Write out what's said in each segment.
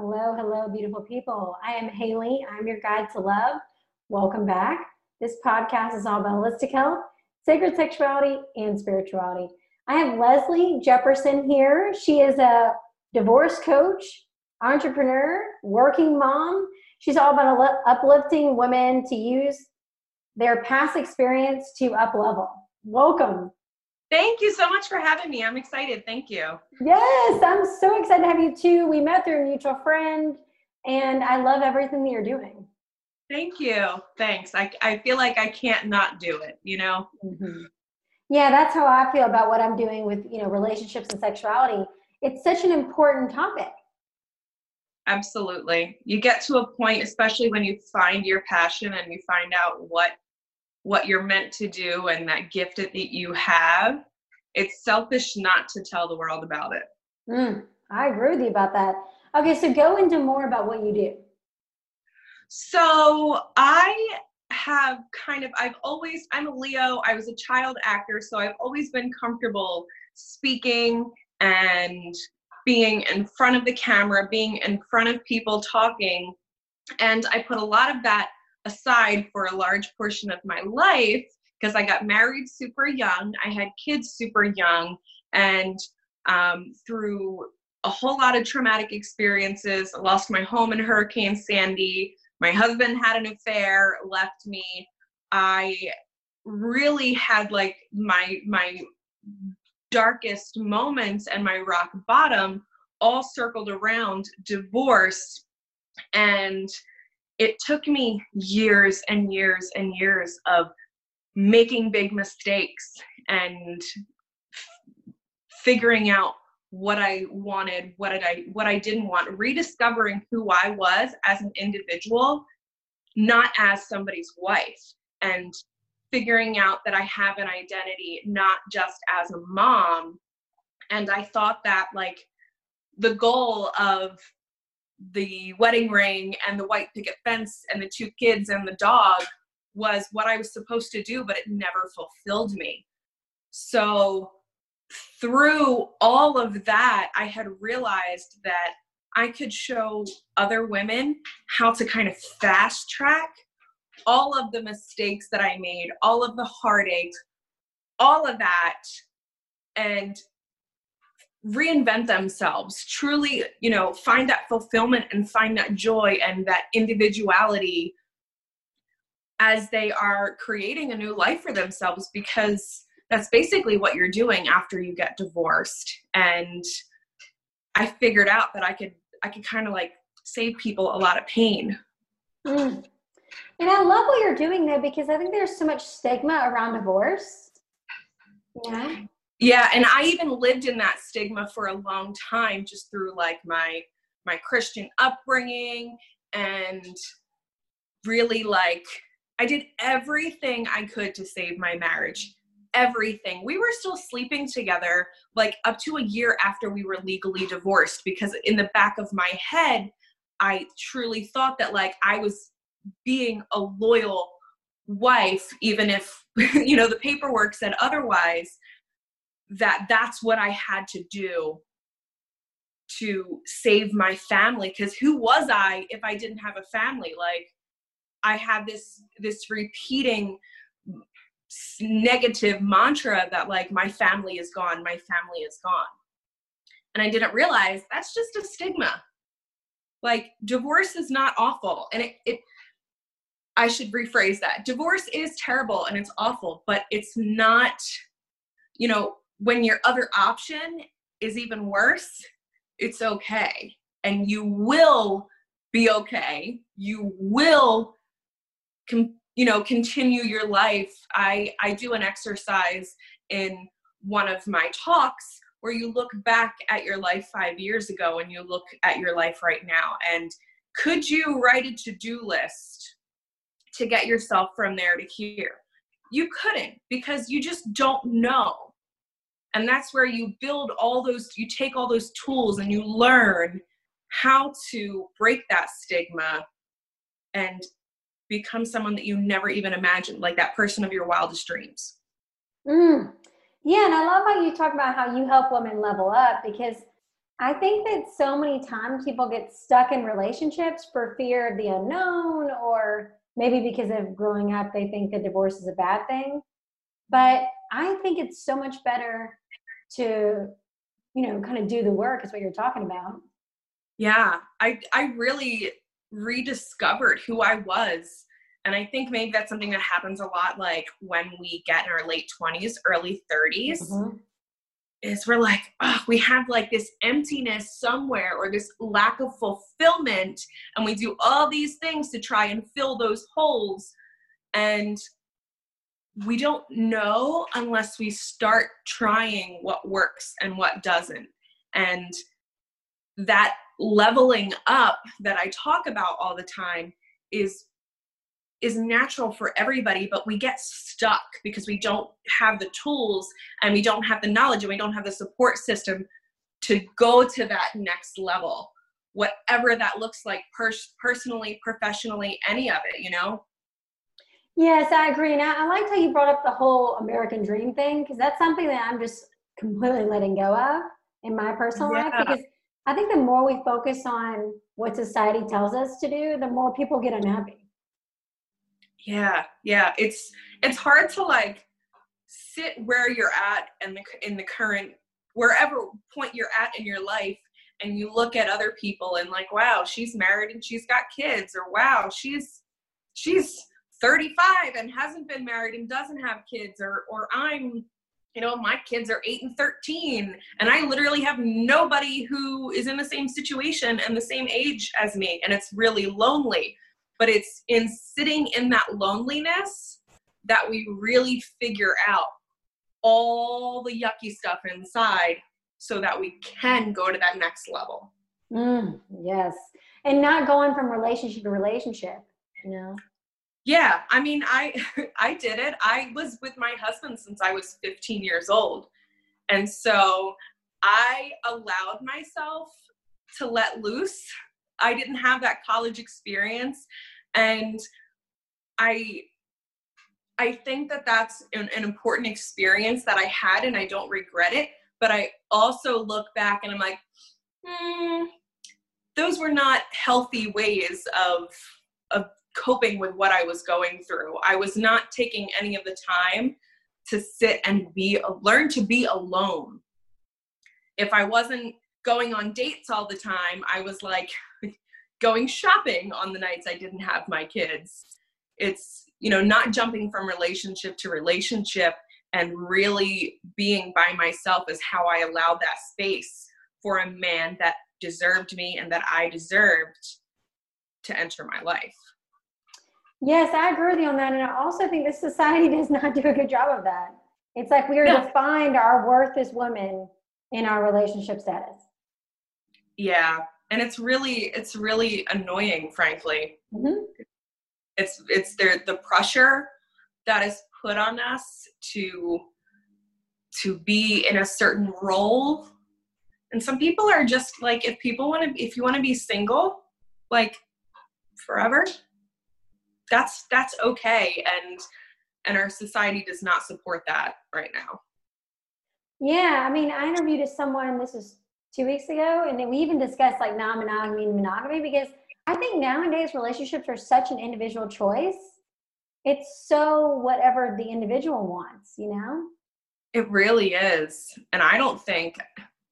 Hello, hello, beautiful people. I am Haley. I'm your guide to love. Welcome back. This podcast is all about holistic health, sacred sexuality, and spirituality. I have Leslie Jespersen here. She is a divorce coach, entrepreneur, working mom. She's all about uplifting women to use their past experience to up level. Welcome. Thank you so much for having me. I'm excited. Thank you. Yes, I'm so excited to have you too. We met through a mutual friend, and I love everything that you're doing. Thank you. Thanks. I, I feel like I can't not do it, you know? Mm-hmm. Yeah, that's how I feel about what I'm doing with, you know, relationships and sexuality. It's such an important topic. Absolutely. You get to a point, especially when you find your passion and you find out what what you're meant to do and that gift that you have, it's selfish not to tell the world about it. Mm, I agree with you about that. Okay, so go into more about what you do. So I have kind of, I've always, I'm a Leo, I was a child actor, so I've always been comfortable speaking and being in front of the camera, being in front of people talking. And I put a lot of that aside for a large portion of my life because I got married super young. I had kids super young. And um, through a whole lot of traumatic experiences, I lost my home in Hurricane Sandy. My husband had an affair, left me. I really had like my my darkest moments and my rock bottom all circled around divorce and it took me years and years and years of making big mistakes and f- figuring out what I wanted, what did I what I didn't want, rediscovering who I was as an individual, not as somebody's wife, and figuring out that I have an identity not just as a mom. And I thought that like the goal of the wedding ring and the white picket fence and the two kids and the dog was what I was supposed to do, but it never fulfilled me. So, through all of that, I had realized that I could show other women how to kind of fast track all of the mistakes that I made, all of the heartache, all of that, and reinvent themselves truly you know find that fulfillment and find that joy and that individuality as they are creating a new life for themselves because that's basically what you're doing after you get divorced. And i figured out that i could i could kind of like save people a lot of pain. Mm. and i love what you're doing though because i think there's so much stigma around divorce. Yeah yeah and i even lived in that stigma for a long time just through like my my christian upbringing and really like i did everything i could to save my marriage everything. We were still sleeping together like up to a year after we were legally divorced because in the back of my head i truly thought that like i was being a loyal wife even if you know the paperwork said otherwise that that's what I had to do to save my family because who was I if I didn't have a family? Like I had this this repeating negative mantra that like my family is gone my family is gone. And I didn't realize that's just a stigma. Like divorce is not awful and it, it I should rephrase that. Divorce is terrible and it's awful but it's not you know when your other option is even worse, it's okay. And you will be okay. You will com- you know continue your life. I I do an exercise in one of my talks where you look back at your life 5 years ago and you look at your life right now and could you write a to-do list to get yourself from there to here? You couldn't because you just don't know and that's where you build all those you take all those tools and you learn how to break that stigma and become someone that you never even imagined like that person of your wildest dreams mm. yeah and i love how you talk about how you help women level up because I think that so many times people get stuck in relationships for fear of the unknown, or maybe because of growing up, they think that divorce is a bad thing. But I think it's so much better to, you know, kind of do the work, is what you're talking about. Yeah, I I really rediscovered who I was. And I think maybe that's something that happens a lot like when we get in our late 20s, early 30s. Mm-hmm. Is we're like, oh, we have like this emptiness somewhere or this lack of fulfillment, and we do all these things to try and fill those holes. And we don't know unless we start trying what works and what doesn't. And that leveling up that I talk about all the time is is natural for everybody but we get stuck because we don't have the tools and we don't have the knowledge and we don't have the support system to go to that next level whatever that looks like pers- personally professionally any of it you know yes i agree and I, I liked how you brought up the whole american dream thing because that's something that i'm just completely letting go of in my personal yeah. life because I think the more we focus on what society tells us to do, the more people get unhappy. Yeah, yeah. It's it's hard to like sit where you're at and the in the current wherever point you're at in your life and you look at other people and like wow she's married and she's got kids or wow she's she's 35 and hasn't been married and doesn't have kids or or I'm you know, my kids are eight and 13, and I literally have nobody who is in the same situation and the same age as me, and it's really lonely. But it's in sitting in that loneliness that we really figure out all the yucky stuff inside so that we can go to that next level. Mm, yes. And not going from relationship to relationship, you know? Yeah i mean i i did it. I was with my husband since i was 15 years old. And so i allowed myself to let loose. I didn't have that college experience. And i i think that that's an, an important experience that i had and i don't regret it. But i also look back and i'm like hmm, those were not healthy ways of of coping with what I was going through. I was not taking any of the time to sit and be learn to be alone. If I wasn't going on dates all the time, I was like going shopping on the nights I didn't have my kids. It's, you know, not jumping from relationship to relationship and really being by myself is how I allowed that space for a man that deserved me and that I deserved to enter my life. Yes, I agree with you on that. And I also think this society does not do a good job of that. It's like we are yeah. defined our worth as women in our relationship status. Yeah. And it's really, it's really annoying, frankly. Mm-hmm. It's, it's there, the pressure that is put on us to, to be in a certain role. And some people are just like, if people want to, if you want to be single, like forever, that's that's okay. And and our society does not support that right now. Yeah i mean i interviewed someone this was two weeks ago and we even discussed like non-monogamy and monogamy because i think nowadays relationships are such an individual choice. It's so whatever the individual wants you know? It really is. And i don't think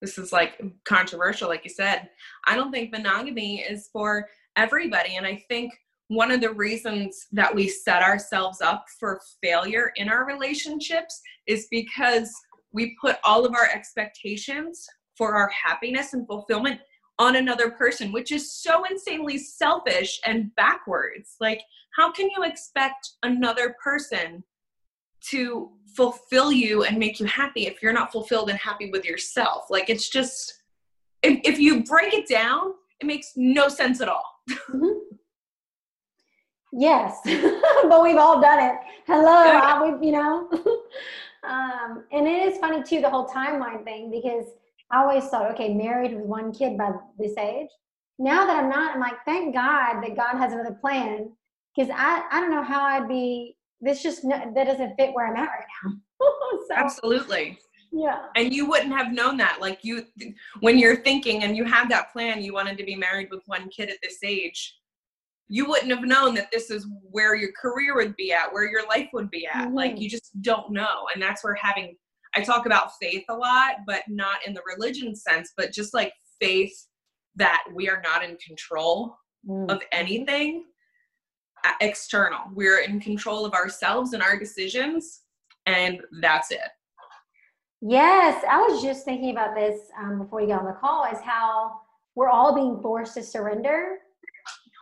this is like controversial like you said i don't think monogamy is for everybody. And i think one of the reasons that we set ourselves up for failure in our relationships is because we put all of our expectations for our happiness and fulfillment on another person, which is so insanely selfish and backwards. Like, how can you expect another person to fulfill you and make you happy if you're not fulfilled and happy with yourself? Like, it's just, if, if you break it down, it makes no sense at all. Mm-hmm. Yes, but we've all done it. Hello, we, you know. um, and it is funny too the whole timeline thing because I always thought, okay, married with one kid by this age. Now that I'm not, I'm like, thank God that God has another plan because I I don't know how I'd be. This just that doesn't fit where I'm at right now. so, Absolutely. Yeah. And you wouldn't have known that. Like you, when you're thinking and you have that plan, you wanted to be married with one kid at this age, you wouldn't have known that this is where your career would be at, where your life would be at. Mm-hmm. Like you just don't know. And that's where having, I talk about faith a lot, but not in the religion sense, but just like faith that we are not in control mm. of anything external. We're in control of ourselves and our decisions, and that's it. Yes, I was just thinking about this um, before we got on the call is how we're all being forced to surrender.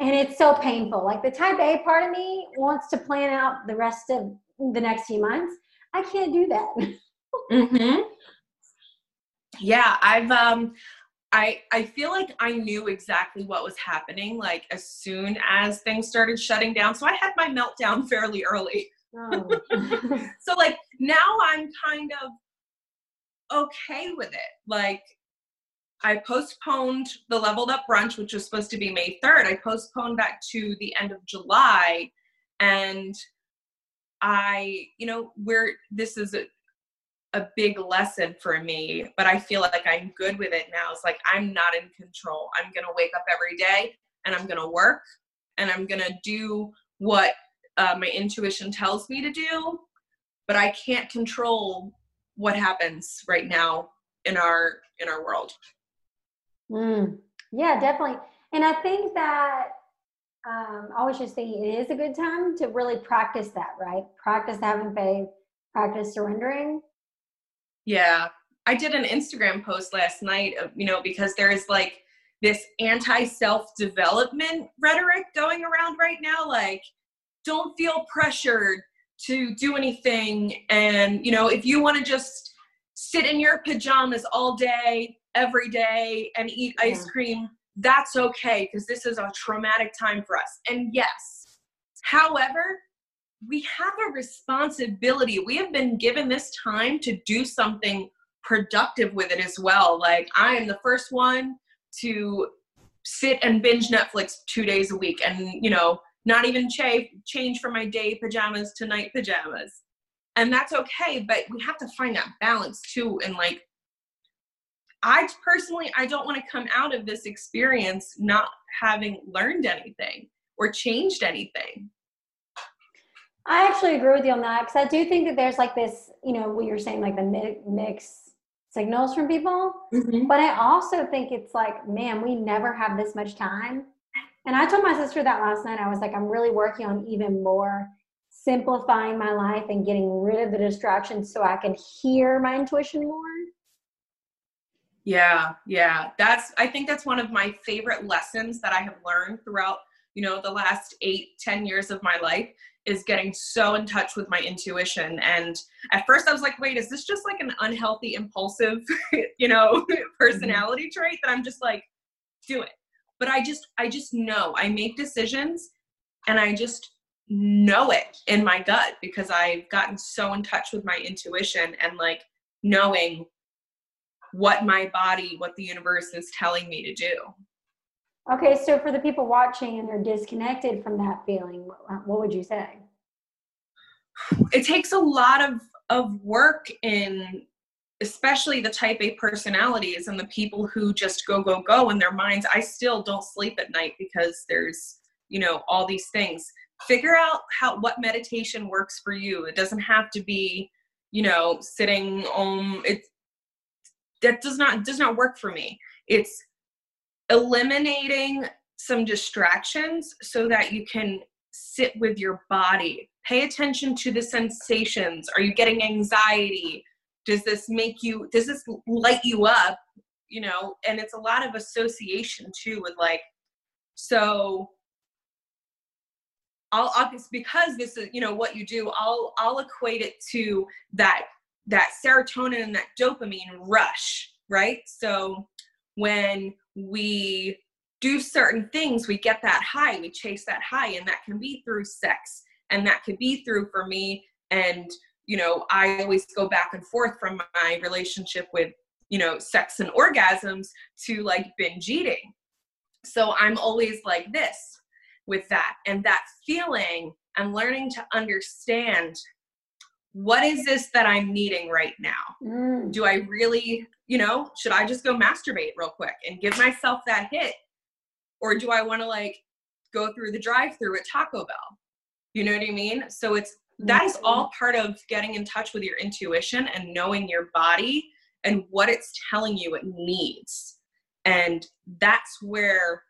And it's so painful. Like the type A part of me wants to plan out the rest of the next few months. I can't do that. mm-hmm. Yeah, I've um I I feel like I knew exactly what was happening like as soon as things started shutting down. So I had my meltdown fairly early. Oh. so like now I'm kind of okay with it. Like I postponed the leveled up brunch, which was supposed to be May 3rd. I postponed that to the end of July. And I, you know, where this is a, a big lesson for me, but I feel like I'm good with it now. It's like I'm not in control. I'm going to wake up every day and I'm going to work and I'm going to do what uh, my intuition tells me to do, but I can't control what happens right now in our in our world. Mm, yeah, definitely. And I think that um, I was just thinking it is a good time to really practice that, right? Practice having faith, practice surrendering yeah. I did an Instagram post last night, you know, because there's like this anti self development rhetoric going around right now. Like, don't feel pressured to do anything. And, you know, if you want to just sit in your pajamas all day, every day, and eat yeah. ice cream, that's okay because this is a traumatic time for us. And yes, however, we have a responsibility. We have been given this time to do something productive with it as well. Like, I am the first one to sit and binge Netflix two days a week and, you know, not even ch- change from my day pajamas to night pajamas. And that's okay, but we have to find that balance too. And like, I personally, I don't want to come out of this experience not having learned anything or changed anything. I actually agree with you on that because I do think that there's like this, you know, what you're saying, like the mix signals from people. Mm-hmm. But I also think it's like, man, we never have this much time. And I told my sister that last night. I was like, I'm really working on even more simplifying my life and getting rid of the distractions so I can hear my intuition more. Yeah, yeah. That's I think that's one of my favorite lessons that I have learned throughout, you know, the last eight, ten years of my life is getting so in touch with my intuition. And at first I was like, wait, is this just like an unhealthy, impulsive, you know, personality mm-hmm. trait that I'm just like, do it. But I just, I just know I make decisions and I just know it in my gut because I've gotten so in touch with my intuition and like knowing what my body, what the universe is telling me to do. Okay, so for the people watching and they're disconnected from that feeling, what would you say? It takes a lot of of work in especially the type A personalities and the people who just go go go in their minds. I still don't sleep at night because there's, you know, all these things. Figure out how what meditation works for you. It doesn't have to be, you know, sitting on it that does not does not work for me. It's eliminating some distractions so that you can sit with your body. Pay attention to the sensations. Are you getting anxiety? Does this make you, does this light you up? You know, and it's a lot of association too with like, so I'll, I'll because this is you know what you do I'll I'll equate it to that that serotonin and that dopamine rush right so when we do certain things, we get that high, we chase that high, and that can be through sex, and that could be through for me. And you know, I always go back and forth from my relationship with you know sex and orgasms to like binge eating. So I'm always like this with that, and that feeling and learning to understand what is this that I'm needing right now? Mm. Do I really, you know, should I just go masturbate real quick and give myself that hit? Or do I want to like go through the drive through at Taco Bell? You know what I mean? So it's that is all part of getting in touch with your intuition and knowing your body and what it's telling you it needs. And that's where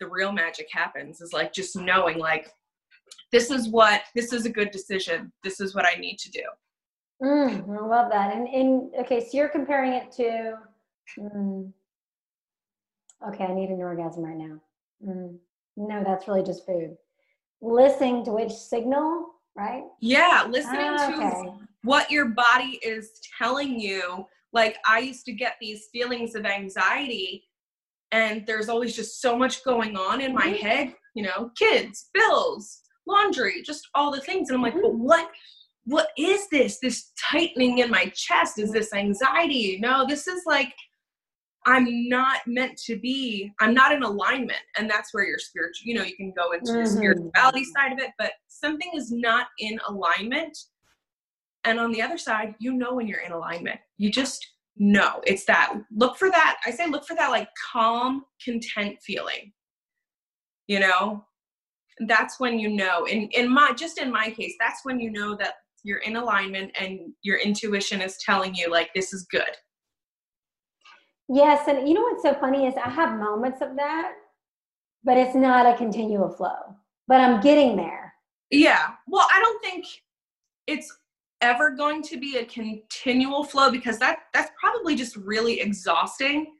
the real magic happens is like just knowing like this is what this is a good decision. This is what I need to do. Mm, I love that. And, and okay, so you're comparing it to mm, okay, I need an orgasm right now. Mm, no, that's really just food. Listening to which signal right? Yeah, listening Ah, to what your body is telling you. Like I used to get these feelings of anxiety and there's always just so much going on in my Mhm. head, you know, kids, bills, laundry, just all the things and I'm like, Mhm. "But what what is this? This tightening in my chest is this anxiety? No, this is like I'm not meant to be. I'm not in alignment, and that's where your spiritual. You know, you can go into the Mhm. spirituality side of it, but something is not in alignment. And on the other side, you know when you're in alignment. You just know. It's that look for that. I say look for that like calm, content feeling. You know, that's when you know. In in my just in my case, that's when you know that you're in alignment and your intuition is telling you like this is good. Yes, and you know what's so funny is I have moments of that, but it's not a continual flow. But I'm getting there. Yeah. Well, I don't think it's ever going to be a continual flow because that that's probably just really exhausting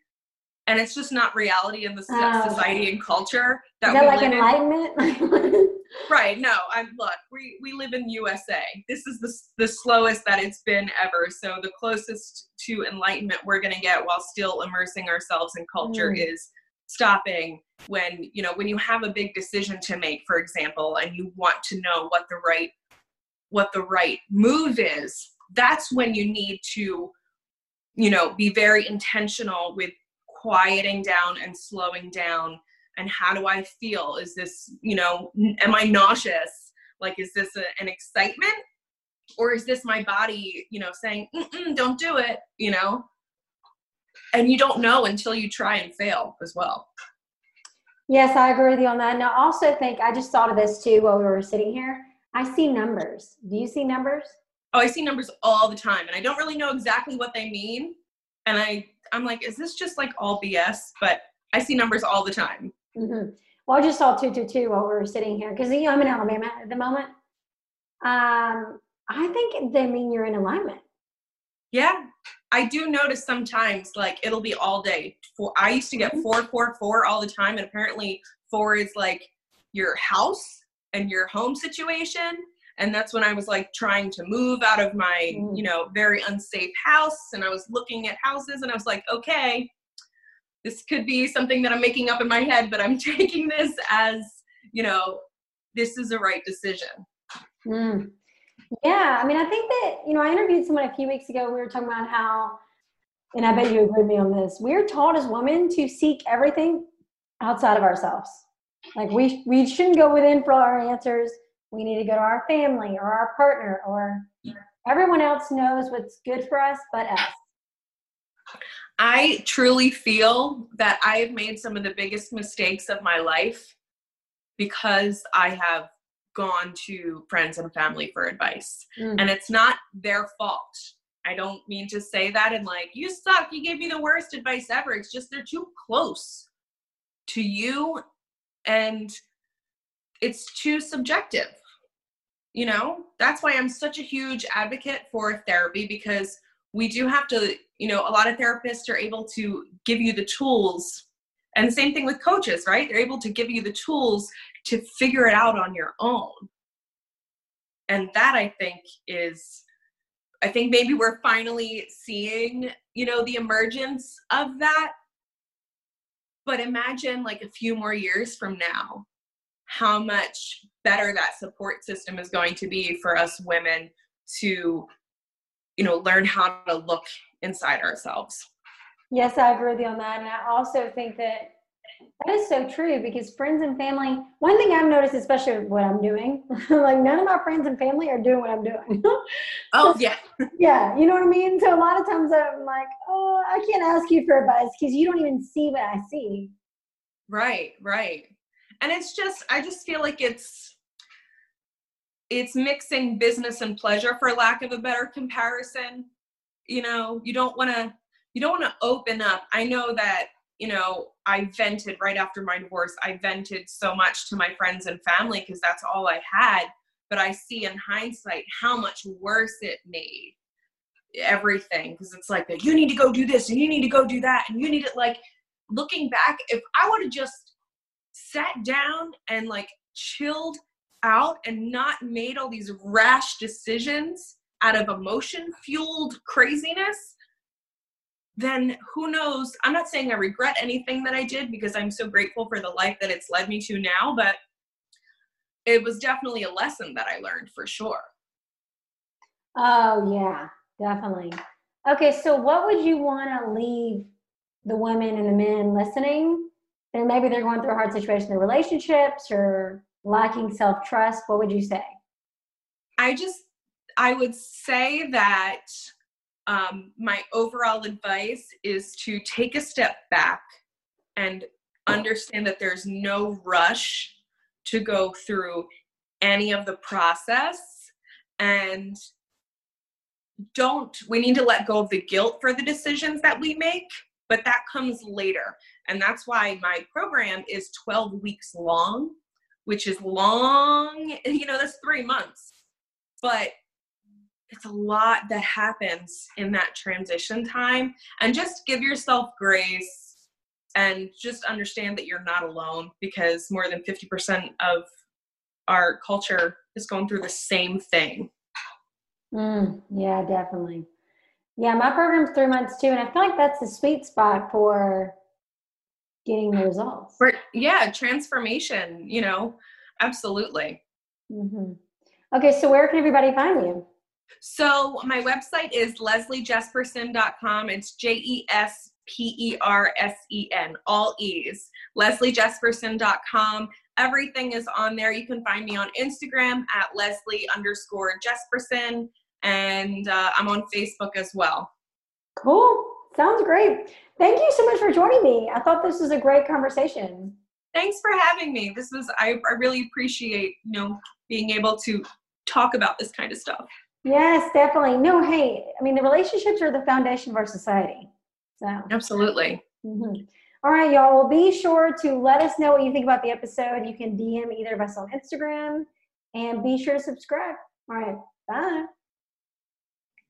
and it's just not reality in the Oh. society and culture that, that we like live in. enlightenment? Right. No, I'm look, we we live in USA. This is the the slowest that it's been ever. So the closest to enlightenment we're going to get while still immersing ourselves in culture Mm. is stopping when, you know, when you have a big decision to make, for example, and you want to know what the right what the right move is. That's when you need to you know, be very intentional with quieting down and slowing down and how do i feel is this you know am i nauseous like is this a, an excitement or is this my body you know saying Mm-mm, don't do it you know and you don't know until you try and fail as well yes, I agree with you on that. And I also think I just thought of this too while we were sitting here. I see numbers. Do you see numbers? oh i see numbers all the time and i don't really know exactly what they mean and i i'm like is this just like all bs but i see numbers all the time hmm Well, I just saw 222 while we were sitting here because you know, I'm in Alabama at the moment. Um, I think they mean you're in alignment. Yeah, I do notice sometimes like it'll be all day. For I used to get four, four, four all the time, and apparently four is like your house and your home situation. And that's when I was like trying to move out of my, Mm. you know, very unsafe house. And I was looking at houses and I was like, okay, this could be something that I'm making up in my head, but I'm taking this as, you know, this is a right decision. Mm. Yeah, I mean, I think that you know, I interviewed someone a few weeks ago. We were talking about how, and I bet you agree with me on this. We're taught as women to seek everything outside of ourselves. Like we we shouldn't go within for our answers. We need to go to our family or our partner or everyone else knows what's good for us but us. I truly feel that I have made some of the biggest mistakes of my life because I have gone to friends and family for advice. Mm. And it's not their fault. I don't mean to say that and like, you suck, you gave me the worst advice ever. It's just they're too close to you and it's too subjective. You know, that's why I'm such a huge advocate for therapy because we do have to, you know, a lot of therapists are able to give you the tools. And the same thing with coaches, right? They're able to give you the tools to figure it out on your own. And that I think is I think maybe we're finally seeing, you know, the emergence of that. But imagine like a few more years from now, how much better that support system is going to be for us women to, you know, learn how to look inside ourselves. Yes, I agree with you on that. And I also think that That is so true because friends and family, one thing I've noticed, especially with what I'm doing, like none of my friends and family are doing what I'm doing. oh, yeah. yeah, you know what I mean? So a lot of times I'm like, oh, I can't ask you for advice because you don't even see what I see. Right, right. And it's just, I just feel like it's, it's mixing business and pleasure for lack of a better comparison. You know, you don't want to, you don't want to open up. I know that you know, I vented right after my divorce. I vented so much to my friends and family because that's all I had. But I see in hindsight how much worse it made everything because it's like you need to go do this and you need to go do that and you need it like looking back if i would have just sat down and like chilled out and not made all these rash decisions out of emotion fueled craziness then who knows? I'm not saying I regret anything that I did because I'm so grateful for the life that it's led me to now, but it was definitely a lesson that I learned for sure. Oh, yeah, definitely. Okay, so what would you want to leave the women and the men listening? And maybe they're going through a hard situation in their relationships or lacking self trust. What would you say? I just, I would say that um, my overall advice is to take a step back and understand that there's no rush to go through any of the process and don't we need to let go of the guilt for the decisions that we make but that comes later. And that's why my program is 12 weeks long which is long you know that's three months. But it's a lot that happens in that transition time. And just give yourself grace and just understand that you're not alone because more than 50% of our culture is going through the same thing. Mm, yeah definitely yeah my program's three months too and i feel like that's the sweet spot for getting the results for, yeah transformation you know absolutely mm-hmm. okay so where can everybody find you so my website is lesliejespersen.com. It's J E S P E R S E N, all E's. lesliejespersen.com. Everything is on there. You can find me on Instagram at Leslie underscore Jespersen, and uh, I'm on Facebook as well. Cool. Sounds great. Thank you so much for joining me. I thought this was a great conversation. Thanks for having me. This was I, I really appreciate you know being able to talk about this kind of stuff. Yes, definitely. No, hey, I mean, the relationships are the foundation of our society. So, absolutely. Mm-hmm. All right, y'all. Well, be sure to let us know what you think about the episode. You can DM either of us on Instagram and be sure to subscribe. All right, bye.